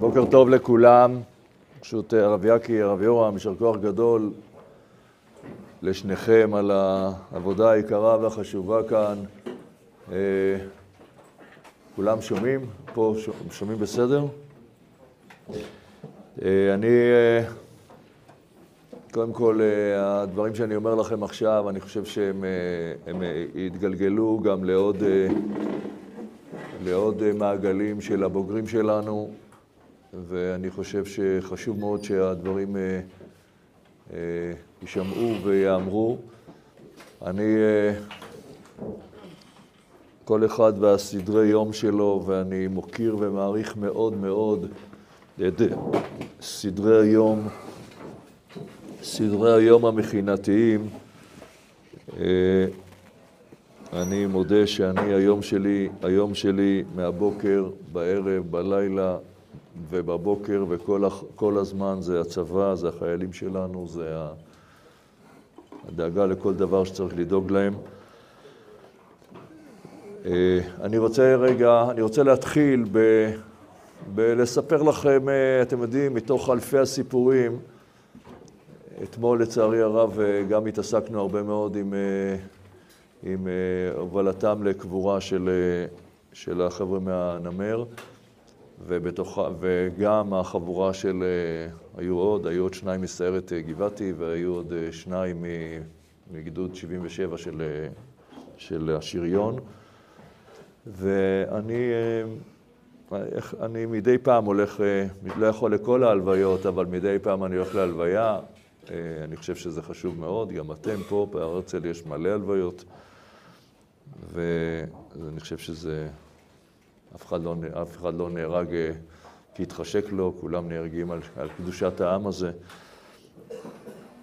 בוקר טוב לכולם, פשוט הרב יקי, הרב יורם, יישר כוח גדול לשניכם על העבודה היקרה והחשובה כאן. אה, כולם שומעים? פה שומעים בסדר? אה, אני, אה, קודם כל, הדברים שאני אומר לכם עכשיו, אני חושב שהם יתגלגלו גם לעוד, לעוד מעגלים של הבוגרים שלנו. ואני חושב שחשוב מאוד שהדברים אה, אה, יישמעו ויאמרו. אני, אה, כל אחד והסדרי יום שלו, ואני מוקיר ומעריך מאוד מאוד את סדרי היום, סדרי היום המכינתיים. אני מודה שאני, היום שלי, היום שלי מהבוקר, בערב, בלילה, ובבוקר וכל הזמן זה הצבא, זה החיילים שלנו, זה הדאגה לכל דבר שצריך לדאוג להם. אה, אני רוצה רגע, אני רוצה להתחיל ב, בלספר לכם, אה, אתם יודעים, מתוך אלפי הסיפורים, אתמול לצערי הרב אה, גם התעסקנו הרבה מאוד עם, עם הובלתם לקבורה של, של החבר'ה מהנמר. ובתוך, וגם החבורה של, אה, היו עוד, היו עוד שניים מסיירת אה, גבעתי והיו עוד אה, שניים מגדוד 77 של, של השריון. ואני אני מדי פעם הולך, לא יכול לכל ההלוויות, אבל מדי פעם אני הולך להלוויה. אני חושב שזה חשוב מאוד, גם אתם פה, בהר הרצל יש מלא הלוויות, ואני חושב שזה אף אחד לא, אף אחד לא נהרג אה, כי התחשק לו, כולם נהרגים על, על קדושת העם הזה.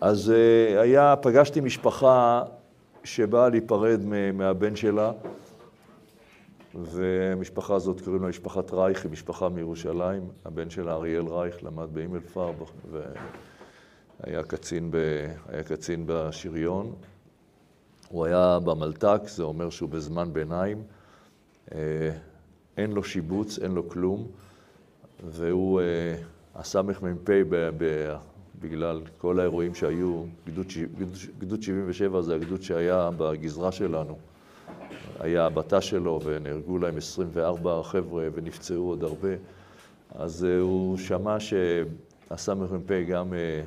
אז אה, היה, פגשתי משפחה שבאה להיפרד מהבן שלה, והמשפחה הזאת קוראים לה משפחת רייך, היא משפחה מירושלים. הבן שלה, אריאל רייך, למד באימלפר והיה קצין, ב, היה קצין בשריון. הוא היה במלת"ק, זה אומר שהוא בזמן ביניים. אין לו שיבוץ, אין לו כלום, והוא אה, הסמ"פ בגלל כל האירועים שהיו, גדוד, גדוד, גדוד 77 זה הגדוד שהיה בגזרה שלנו, היה הבתה שלו ונהרגו להם 24 חבר'ה ונפצעו עוד הרבה, אז אה, הוא שמע שהסמ"פ גם אה,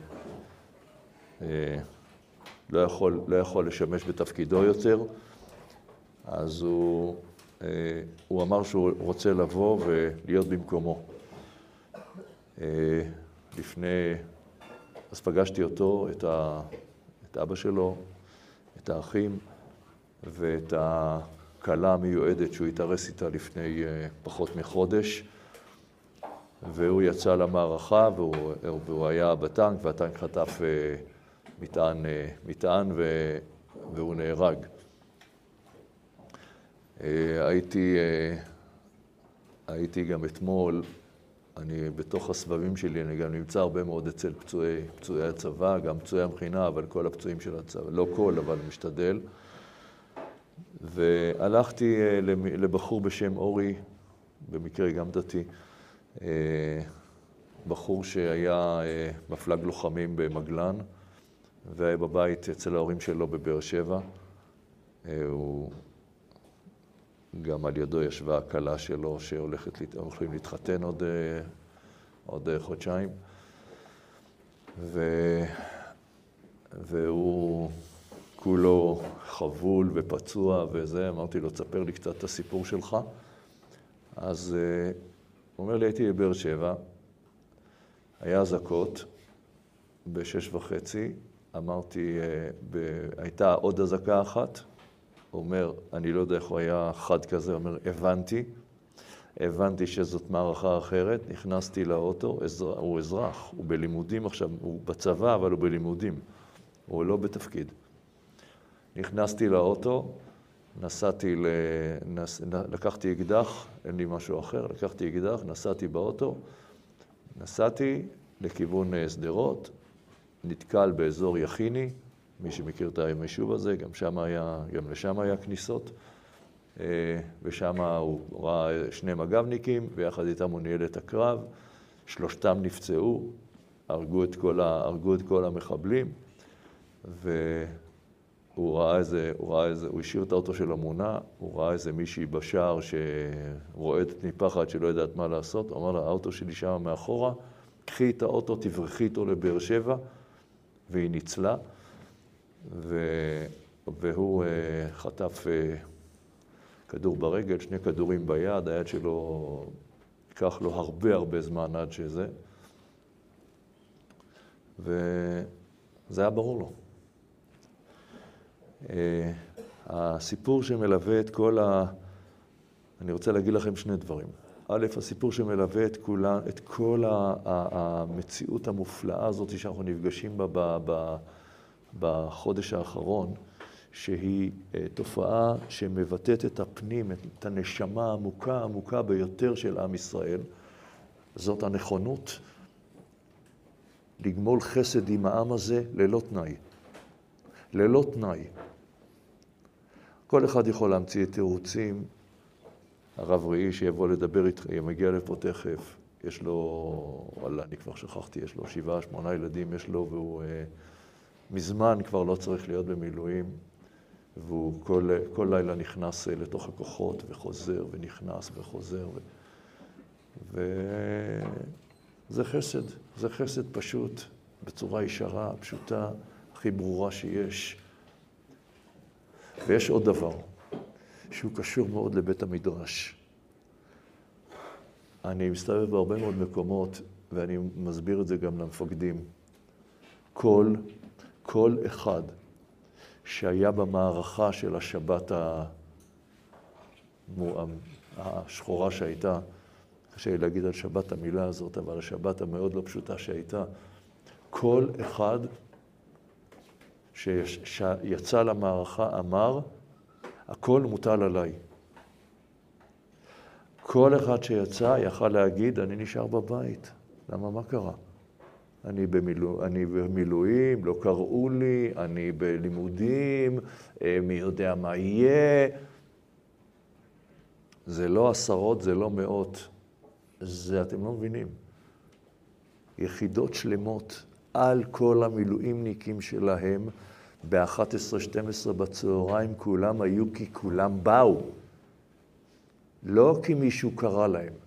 אה, לא יכול, לא יכול לשמש בתפקידו יותר, אז הוא הוא אמר שהוא רוצה לבוא ולהיות במקומו. אה, לפני, אז פגשתי אותו, את, ה, את אבא שלו, את האחים ואת הכלה המיועדת שהוא התארס איתה לפני אה, פחות מחודש. והוא יצא למערכה והוא, והוא היה בטנק, והטנק חטף מטען, מטען והוא נהרג. אה, הייתי, אה, הייתי גם אתמול, אני בתוך הסבבים שלי, אני גם נמצא הרבה מאוד אצל פצועי, פצועי הצבא, גם פצועי המכינה, אבל כל הפצועים של הצבא, לא כל, אבל משתדל. והלכתי אה, לבחור בשם אורי, במקרה גם דתי, בחור שהיה מפלג לוחמים במגלן, והיה בבית אצל ההורים שלו בבאר שבע. הוא גם על ידו ישבה הכלה שלו שהולכים להתחתן עוד, אה, עוד אה, חודשיים. ו... והוא כולו חבול ופצוע וזה, אמרתי לו, תספר לי קצת את הסיפור שלך. אז uh, הוא אומר לי, הייתי בבאר שבע, היה אזעקות בשש וחצי, אמרתי, ב... הייתה עוד אזעקה אחת, אומר, אני לא יודע איך הוא היה חד כזה, הוא אומר, הבנתי, הבנתי שזאת מערכה אחרת, נכנסתי לאוטו, הוא אזרח, הוא בלימודים עכשיו, הוא בצבא, אבל הוא בלימודים, הוא לא בתפקיד. נכנסתי לאוטו, נסעתי, לנס... לקחתי אקדח, אין לי משהו אחר, לקחתי אקדח, נסעתי באוטו, נסעתי לכיוון אה, שדרות, נתקל באזור יכיני, מי שמכיר את היישוב הזה, גם שם היה, גם לשם היה כניסות. אה, ושם הוא ראה שני מג"בניקים, ויחד איתם הוא ניהל את הקרב, שלושתם נפצעו, הרגו את כל, ה, הרגו את כל המחבלים, והוא ראה איזה, הוא ראה איזה, הוא השאיר את האוטו של המונה, הוא ראה איזה מישהי בשער שרועדת מפחד, שלא יודעת מה לעשות, הוא אמר לה, האוטו שלי שם מאחורה, קחי את האוטו, תברחי איתו לבאר שבע, והיא ניצלה, ו... והוא uh, חטף uh, כדור ברגל, שני כדורים ביד, היד שלו, ייקח לו הרבה הרבה זמן עד שזה. וזה היה ברור לו. Uh, הסיפור שמלווה את כל ה... אני רוצה להגיד לכם שני דברים. א', הסיפור שמלווה את, כולה, את כל המציאות המופלאה הזאת שאנחנו נפגשים בה בחודש האחרון, שהיא אה, תופעה שמבטאת את הפנים, את הנשמה העמוקה, העמוקה ביותר של עם ישראל. זאת הנכונות לגמול חסד עם העם הזה ללא תנאי. ללא תנאי. כל אחד יכול להמציא תירוצים. הרב ראי שיבוא לדבר איתכם, מגיע לפה תכף, יש לו, וואלה, אני כבר שכחתי, יש לו שבעה, שמונה ילדים, יש לו, והוא אה, מזמן כבר לא צריך להיות במילואים. והוא כל, כל לילה נכנס לתוך הכוחות וחוזר ונכנס וחוזר. ו... וזה חסד, זה חסד פשוט, בצורה ישרה, פשוטה, הכי ברורה שיש. ויש עוד דבר, שהוא קשור מאוד לבית המדרש. אני מסתובב בהרבה מאוד מקומות, ואני מסביר את זה גם למפקדים. כל, כל אחד שהיה במערכה של השבת השחורה שהייתה, קשה לי להגיד על שבת המילה הזאת, אבל השבת המאוד לא פשוטה שהייתה, כל אחד שיצא למערכה אמר, הכל מוטל עליי. כל אחד שיצא יכל להגיד, אני נשאר בבית. למה, מה קרה? אני, במילוא, אני במילואים, לא קראו לי, אני בלימודים, אה, מי יודע מה יהיה. זה לא עשרות, זה לא מאות. זה, אתם לא מבינים. יחידות שלמות על כל המילואימניקים שלהם, ב-11-12 בצהריים כולם היו כי כולם באו. לא כי מישהו קרא להם.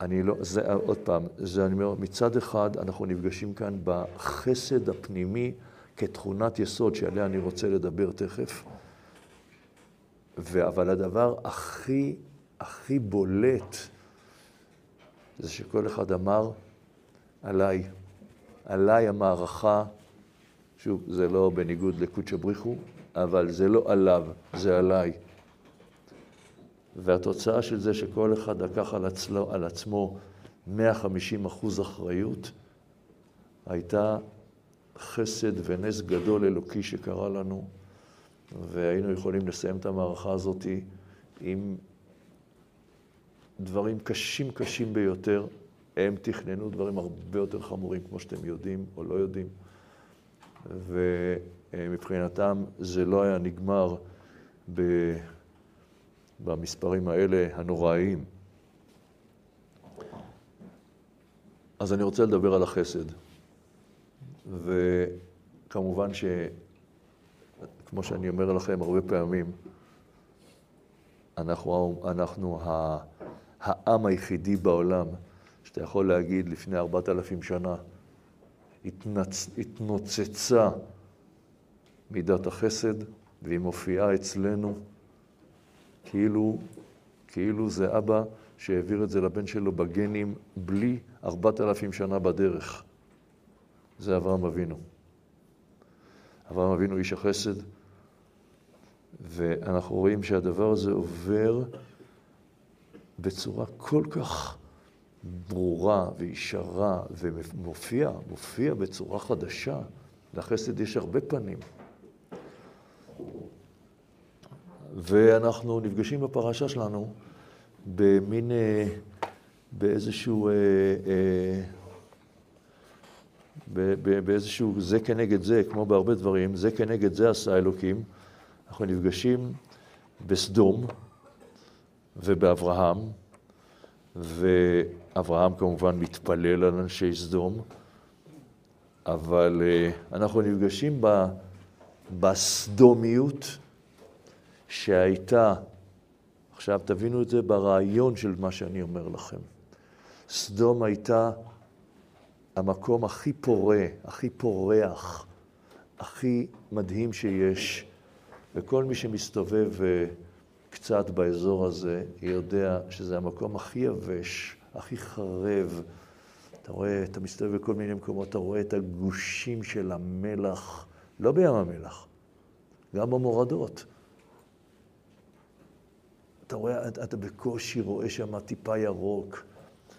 אני לא, זה עוד פעם, זה אני אומר, מצד אחד אנחנו נפגשים כאן בחסד הפנימי כתכונת יסוד שעליה אני רוצה לדבר תכף, ו, אבל הדבר הכי, הכי בולט זה שכל אחד אמר, עליי, עליי המערכה, שוב, זה לא בניגוד לקודשא בריחו, אבל זה לא עליו, זה עליי. והתוצאה של זה שכל אחד לקח על, עצמו, על עצמו 150 אחוז אחריות, הייתה חסד ונס גדול אלוקי שקרה לנו, והיינו יכולים לסיים את המערכה הזאת עם דברים קשים קשים ביותר. הם תכננו דברים הרבה יותר חמורים, כמו שאתם יודעים או לא יודעים, ומבחינתם זה לא היה נגמר ב... במספרים האלה הנוראיים. אז אני רוצה לדבר על החסד. וכמובן שכמו שאני אומר לכם הרבה פעמים, אנחנו, אנחנו העם היחידי בעולם שאתה יכול להגיד לפני ארבעת אלפים שנה, התנצ... התנוצצה מידת החסד והיא מופיעה אצלנו כאילו, כאילו זה אבא שהעביר את זה לבן שלו בגנים בלי ארבעת אלפים שנה בדרך. זה אברהם אבינו. אברהם אבינו איש החסד, ואנחנו רואים שהדבר הזה עובר בצורה כל כך ברורה וישרה, ומופיע, מופיע בצורה חדשה. לחסד יש הרבה פנים. ואנחנו נפגשים בפרשה שלנו במין, אה, באיזשהו, אה, אה, באיזשהו זה כנגד זה, כמו בהרבה דברים, זה כנגד זה עשה אלוקים. אנחנו נפגשים בסדום ובאברהם ואברהם כמובן מתפלל על אנשי סדום, אבל אנחנו נפגשים בסדומיות שהייתה, עכשיו תבינו את זה ברעיון של מה שאני אומר לכם. סדום הייתה המקום הכי פורה, הכי פורח, הכי מדהים שיש, וכל מי שמסתובב uh, קצת באזור הזה יודע שזה המקום הכי יבש, הכי חרב. אתה רואה, אתה מסתובב בכל מיני מקומות, אתה רואה את הגושים של המלח, לא בים המלח, גם במורדות. אתה רואה, אתה בקושי רואה שם טיפה ירוק.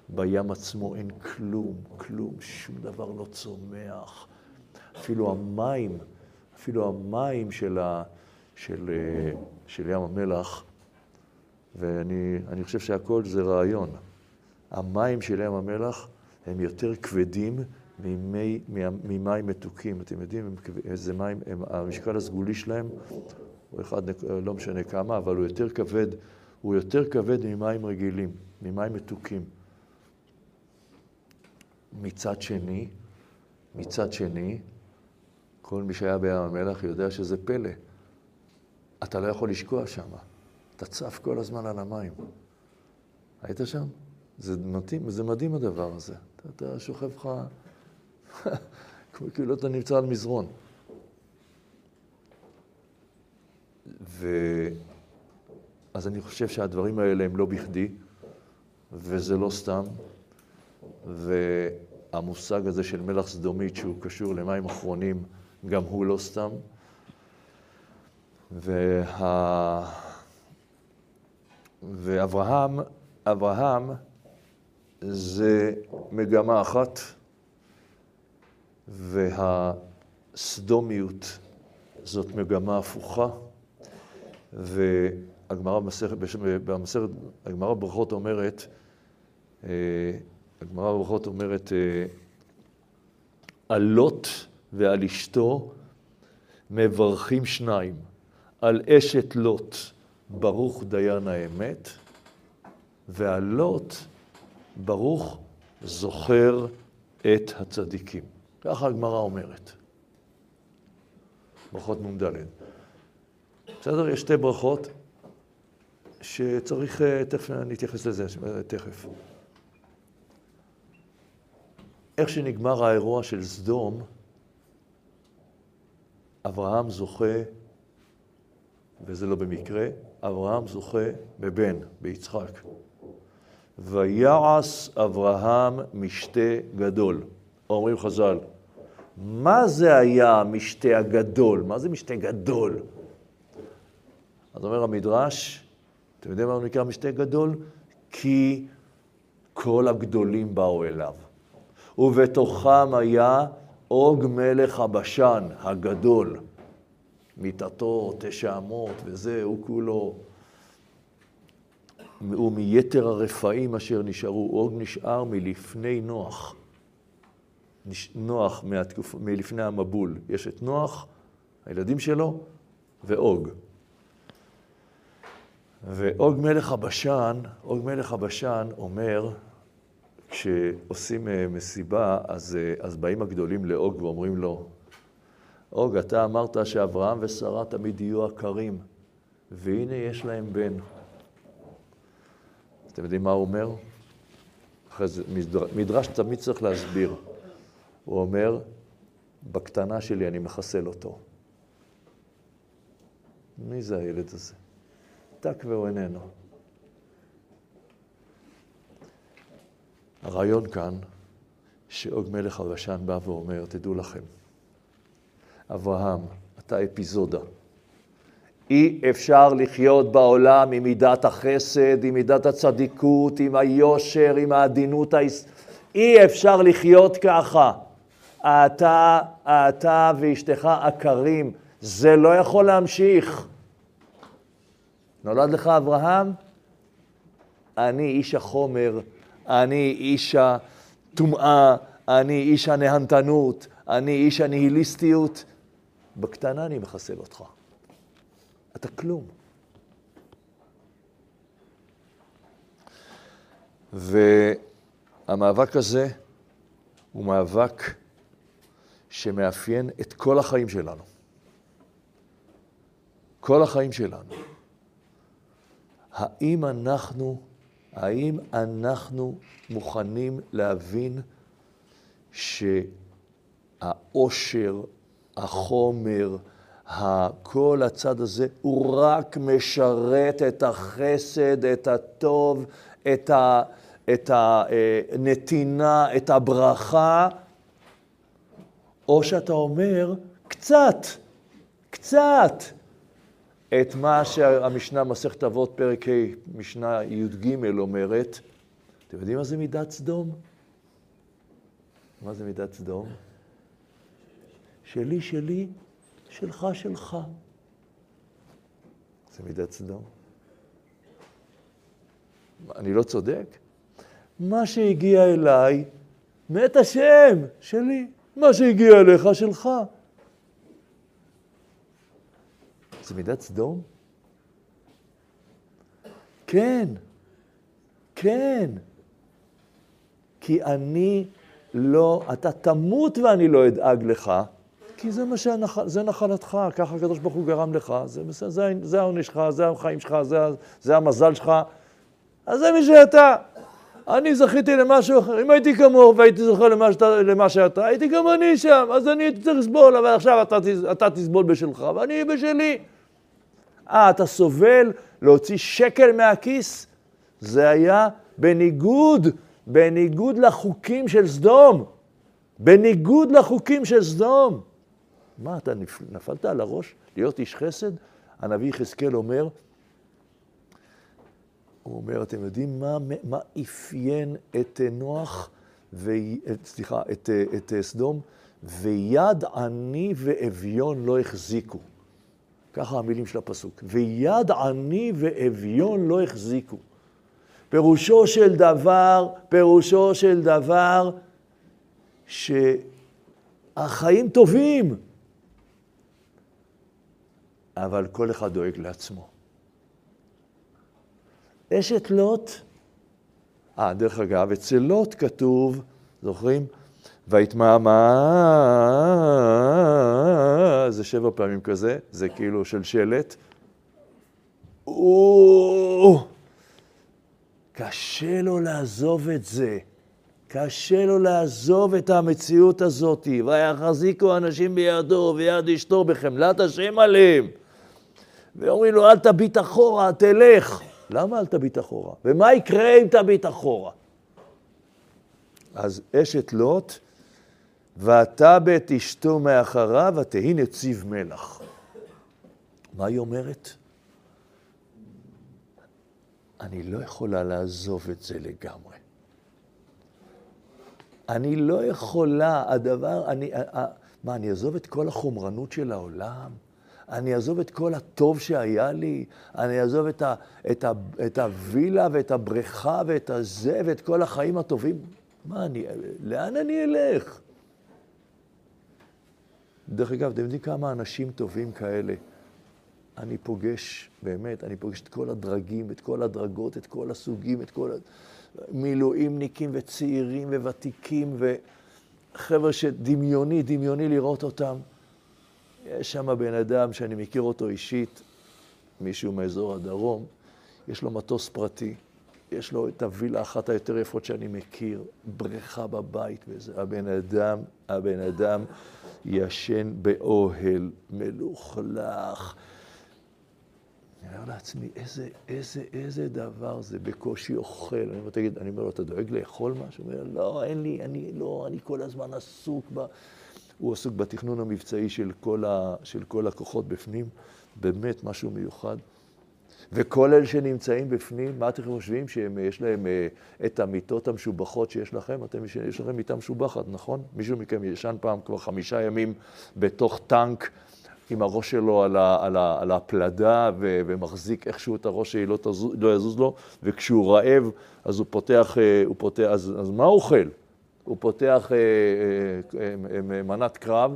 בים עצמו אין כלום, כלום, שום דבר לא צומח. אפילו המים, אפילו המים של, ה, של, של ים המלח, ואני חושב שהכל זה רעיון. המים של ים המלח הם יותר כבדים ממי, ממים מתוקים. אתם יודעים איזה מים, הם, המשקל הסגולי שלהם הוא אחד, לא משנה כמה, אבל הוא יותר כבד, הוא יותר כבד ממים רגילים, ממים מתוקים. מצד שני, מצד שני, כל מי שהיה בים המלח יודע שזה פלא. אתה לא יכול לשקוע שם. אתה צף כל הזמן על המים. היית שם? זה מדהים, זה מדהים הדבר הזה. אתה, אתה שוכב לך, כאילו אתה נמצא על מזרון. ו... אז אני חושב שהדברים האלה הם לא בכדי, וזה לא סתם. והמושג הזה של מלח סדומית, שהוא קשור למים אחרונים, גם הוא לא סתם. וה... ואברהם, אברהם זה מגמה אחת, והסדומיות זאת מגמה הפוכה, והגמרא במסכת, במסכת, הגמרא בברכות אומרת, אה, הגמרא בברכות אומרת, אה, על לוט ועל אשתו מברכים שניים, על אשת לוט ברוך דיין האמת, והלוט ברוך זוכר את הצדיקים. ככה הגמרא אומרת. ברכות נ"ד. בסדר? יש שתי ברכות שצריך, אה, תכף נתייחס לזה, תכף. איך שנגמר האירוע של סדום, אברהם זוכה, וזה לא במקרה, אברהם זוכה בבן, ביצחק. ויעש אברהם משתה גדול. אומרים חז"ל, מה זה היה המשתה הגדול? מה זה משתה גדול? אז אומר המדרש, אתם יודעים מה הוא נקרא משתה גדול? כי כל הגדולים באו אליו. ובתוכם היה עוג מלך הבשן הגדול. מיטתו תשע אמות וזה, הוא כולו... ומיתר הרפאים אשר נשארו, עוג נשאר מלפני נוח. נוח מהתקופ... מלפני המבול. יש את נוח, הילדים שלו, ועוג. ועוג מלך הבשן, עוג מלך הבשן אומר, כשעושים אה, מסיבה, אז, אה, אז באים הגדולים לעוג ואומרים לו, עוג, אתה אמרת שאברהם ושרה תמיד יהיו עקרים, והנה יש להם בן. אתם יודעים מה הוא אומר? אחרי זה, מדרש תמיד צריך להסביר. הוא אומר, בקטנה שלי אני מחסל אותו. מי זה הילד הזה? טק והוא איננו. הרעיון כאן, שאוג מלך הרשן בא ואומר, תדעו לכם, אברהם, אתה אפיזודה. אי אפשר לחיות בעולם עם מידת החסד, עם מידת הצדיקות, עם היושר, עם העדינות. היש... אי אפשר לחיות ככה. אתה, אתה ואשתך עקרים, זה לא יכול להמשיך. נולד לך אברהם? אני איש החומר, אני איש הטומאה, אני איש הנהנתנות, אני איש הניהיליסטיות. בקטנה אני מחסל אותך. אתה כלום. והמאבק הזה הוא מאבק שמאפיין את כל החיים שלנו. כל החיים שלנו. האם אנחנו, האם אנחנו מוכנים להבין שהאושר, החומר, כל הצד הזה, הוא רק משרת את החסד, את הטוב, את, ה, את הנתינה, את הברכה, או שאתה אומר, קצת, קצת, את מה שהמשנה מסכת אבות, פרק ה', משנה י"ג אומרת. אתם יודעים מה זה מידת סדום? מה זה מידת סדום? שלי, שלי, שלך, שלך. זה מידת סדום. אני לא צודק? מה שהגיע אליי, מת השם, שלי. מה שהגיע אליך, שלך. זה מידת סדום? כן, כן. כי אני לא, אתה תמות ואני לא אדאג לך, כי זה מה שהנחל, זה נחלתך, ככה הקדוש ברוך הוא גרם לך, זה, זה, זה העונש שלך, זה החיים שלך, זה, זה המזל שלך, אז זה מי שאתה. אני זכיתי למשהו אחר, אם הייתי כמוהו והייתי זוכר למה, שאתה, למה שאתה, הייתי גם אני שם, אז אני הייתי צריך לסבול, אבל עכשיו אתה, אתה תסבול בשלך ואני בשלי. אה, אתה סובל להוציא שקל מהכיס? זה היה בניגוד, בניגוד לחוקים של סדום. בניגוד לחוקים של סדום. מה, אתה נפלת על הראש להיות איש חסד? הנביא יחזקאל אומר, הוא אומר, אתם יודעים מה, מה אפיין את נוח, ו... סליחה, את, את סדום? ויד עני ואביון לא החזיקו. ככה המילים של הפסוק. ויד עני ואביון לא החזיקו. פירושו של דבר, פירושו של דבר, שהחיים טובים, אבל כל אחד דואג לעצמו. אשת לוט, אה, דרך אגב, אצל לוט כתוב, זוכרים? ויתמהמה, זה שבע פעמים כזה, זה כאילו של שלט. קשה לו לעזוב את זה. קשה לו לעזוב את המציאות הזאת. ויחזיקו אנשים בידו ויד אשתו בחמלת השם עליהם. ואומרים לו, אל תביט אחורה, תלך. למה אל תביט אחורה? ומה יקרה אם תביט אחורה? אז אשת לוט, ואתה בית אשתו מאחריו, ותהי נציב מלח. מה היא אומרת? אני לא יכולה לעזוב את זה לגמרי. אני לא יכולה, הדבר, אני, מה, אני אעזוב את כל החומרנות של העולם? אני אעזוב את כל הטוב שהיה לי, אני אעזוב את, ה, את, ה, את הווילה ואת הבריכה ואת הזה ואת כל החיים הטובים. מה אני, לאן אני אלך? דרך אגב, אתם יודעים כמה אנשים טובים כאלה אני פוגש, באמת, אני פוגש את כל הדרגים, את כל הדרגות, את כל הסוגים, את כל המילואימניקים וצעירים וותיקים וחבר'ה שדמיוני, דמיוני לראות אותם. יש שם בן אדם שאני מכיר אותו אישית, מישהו מאזור הדרום, יש לו מטוס פרטי, יש לו את הווילה אחת היותר יפות שאני מכיר, בריכה בבית וזה. הבן אדם, הבן אדם ישן באוהל מלוכלך. אני אומר לעצמי, איזה, איזה, איזה דבר זה, בקושי אוכל. אני אומר, תגיד, אני אומר לו, אתה דואג לאכול משהו? הוא אומר, לא, אין לי, אני לא, אני כל הזמן עסוק ב... הוא עסוק בתכנון המבצעי של כל, ה, של כל הכוחות בפנים, באמת משהו מיוחד. וכל אלה שנמצאים בפנים, מה אתם חושבים? שיש להם אה, את המיטות המשובחות שיש לכם? אתם, יש לכם מיטה משובחת, נכון? מישהו מכם ישן פעם כבר חמישה ימים בתוך טנק עם הראש שלו על, ה, על, ה, על הפלדה ו, ומחזיק איכשהו את הראש שלא תזוז, לא יזוז לו, וכשהוא רעב אז הוא פותח, אה, הוא פותח אז, אז מה הוא אוכל? הוא פותח אה, אה, אה, מנת קרב,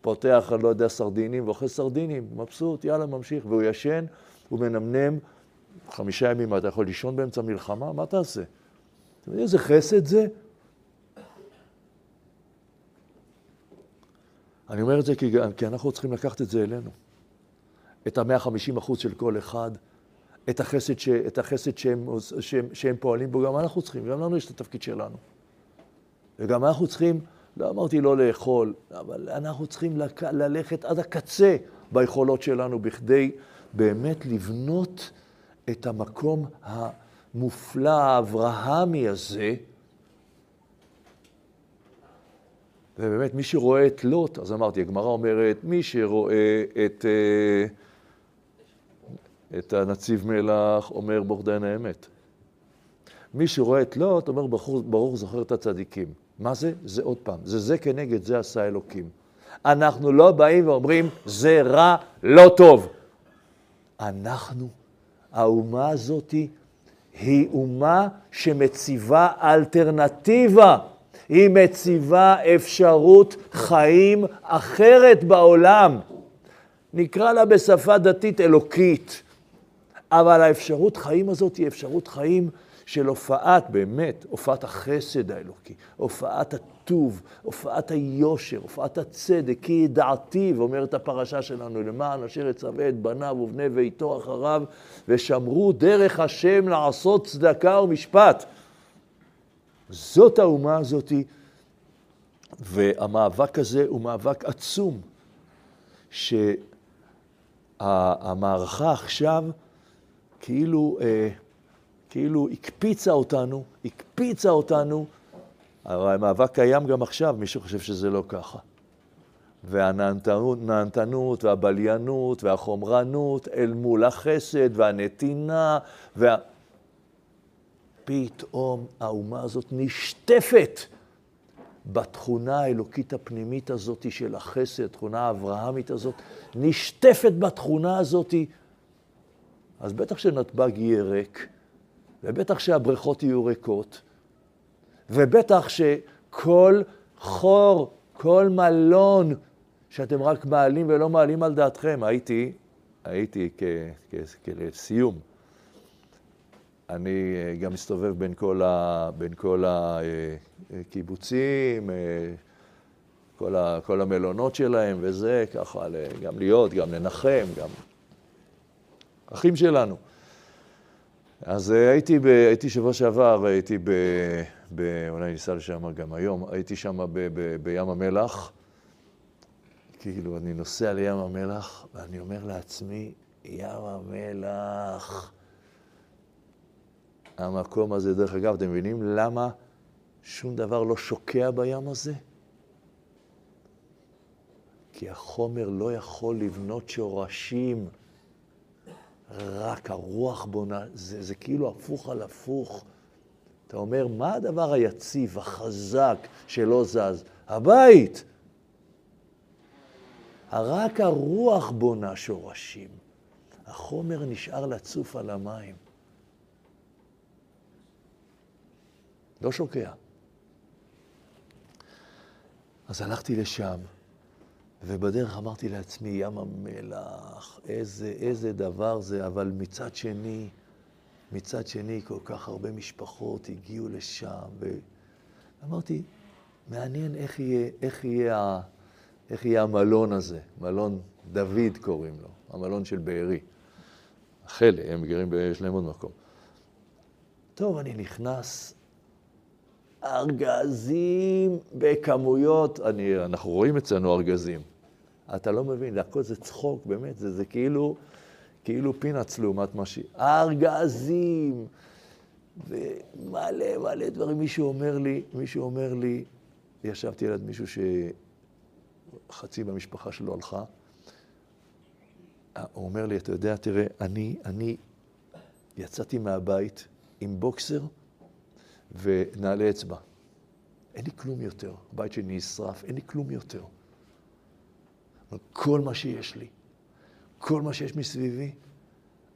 פותח, אני לא יודע, סרדינים, ואוכל סרדינים, מבסוט, יאללה, ממשיך, והוא ישן, הוא מנמנם, חמישה ימים אתה יכול לישון באמצע מלחמה, מה תעשה? אתם יודעים איזה חסד זה? אני אומר את זה כי, כי אנחנו צריכים לקחת את זה אלינו. את ה-150 אחוז של כל אחד, את החסד, ש, את החסד שהם, שהם, שהם פועלים בו, גם אנחנו צריכים, גם לנו יש את התפקיד שלנו. וגם אנחנו צריכים, לא אמרתי לא לאכול, אבל אנחנו צריכים ללכת עד הקצה ביכולות שלנו בכדי באמת לבנות את המקום המופלא, האברהמי הזה. ובאמת, מי שרואה את לוט, אז אמרתי, הגמרא אומרת, מי שרואה את, אה, את הנציב מלח, אומר ברוך דיין האמת. מי שרואה את לוט, אומר ברוך, ברוך זוכר את הצדיקים. מה זה? זה עוד פעם, זה זה כנגד זה עשה אלוקים. אנחנו לא באים ואומרים, זה רע, לא טוב. אנחנו, האומה הזאת היא אומה שמציבה אלטרנטיבה. היא מציבה אפשרות חיים אחרת בעולם. נקרא לה בשפה דתית אלוקית. אבל האפשרות חיים הזאת היא אפשרות חיים של הופעת, באמת, הופעת החסד האלוקי, הופעת הטוב, הופעת היושר, הופעת הצדק, כי ידעתי, ואומרת הפרשה שלנו, למען אשר יצווה את בניו ובני ביתו אחריו, ושמרו דרך השם לעשות צדקה ומשפט. זאת האומה הזאתי, והמאבק הזה הוא מאבק עצום, שהמערכה עכשיו כאילו... אה, כאילו הקפיצה אותנו, הקפיצה אותנו, המאבק קיים גם עכשיו, מי שחושב שזה לא ככה. והנהנתנות והבליינות והחומרנות אל מול החסד והנתינה וה... פתאום האומה הזאת נשטפת בתכונה האלוקית הפנימית הזאת של החסד, התכונה האברהמית הזאת, נשטפת בתכונה הזאת. אז בטח שנתב"ג יהיה ריק, ובטח שהבריכות יהיו ריקות, ובטח שכל חור, כל מלון שאתם רק מעלים ולא מעלים על דעתכם, הייתי, הייתי כסיום, אני אה, גם מסתובב בין כל, ה, בין כל הקיבוצים, אה, כל, ה, כל המלונות שלהם וזה, ככה גם להיות, גם לנחם, גם אחים שלנו. אז אה, הייתי, הייתי שבוע שעבר, הייתי ב... אולי ניסע לשם גם היום, הייתי שם בים המלח. כאילו, אני נוסע לים המלח, ואני אומר לעצמי, ים המלח, המקום הזה, דרך אגב, אתם מבינים למה שום דבר לא שוקע בים הזה? כי החומר לא יכול לבנות שורשים. רק הרוח בונה, זה, זה כאילו הפוך על הפוך. אתה אומר, מה הדבר היציב, החזק, שלא זז? הבית. רק הרוח בונה שורשים. החומר נשאר לצוף על המים. לא שוקע. אז הלכתי לשם. ובדרך אמרתי לעצמי, ים המלח, איזה, איזה דבר זה, אבל מצד שני, מצד שני, כל כך הרבה משפחות הגיעו לשם, ואמרתי, מעניין איך יהיה, איך יהיה, איך יהיה המלון הזה, מלון דוד קוראים לו, המלון של בארי. חלק, הם גרים, יש להם עוד מקום. טוב, אני נכנס, ארגזים בכמויות, אני, אנחנו רואים אצלנו ארגזים. אתה לא מבין, הכל זה צחוק, באמת, זה, זה כאילו, כאילו פינאץ לעומת מה ש... ארגזים, ומלא מלא דברים. מישהו אומר לי, מישהו אומר לי, ישבתי ליד מישהו שחצי מהמשפחה שלו הלכה, הוא אומר לי, אתה יודע, תראה, אני, אני יצאתי מהבית עם בוקסר ונעלי אצבע. אין לי כלום יותר. הבית שלי נשרף, אין לי כלום יותר. כל מה שיש לי, כל מה שיש מסביבי,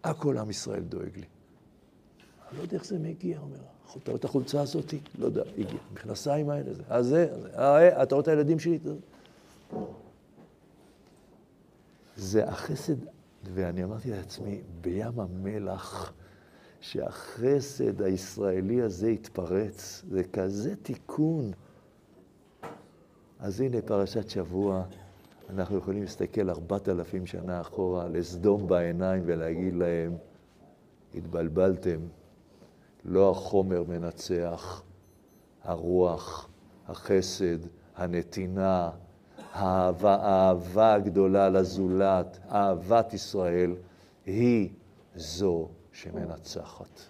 הכל עם ישראל דואג לי. אני לא יודע איך זה מגיע, אומר, אתה רואה את החולצה הזאת? לא יודע, הגיע. מכנסיים האלה, זה, אז זה, אה, אתה רואה את הילדים שלי? זה החסד, ואני אמרתי לעצמי, בים המלח, שהחסד הישראלי הזה יתפרץ. זה כזה תיקון. אז הנה פרשת שבוע, אנחנו יכולים להסתכל ארבעת אלפים שנה אחורה לסדום בעיניים ולהגיד להם, התבלבלתם, לא החומר מנצח, הרוח, החסד, הנתינה, האהבה, האהבה הגדולה לזולת, אהבת ישראל, היא זו שמנצחת.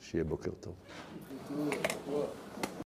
שיהיה בוקר טוב.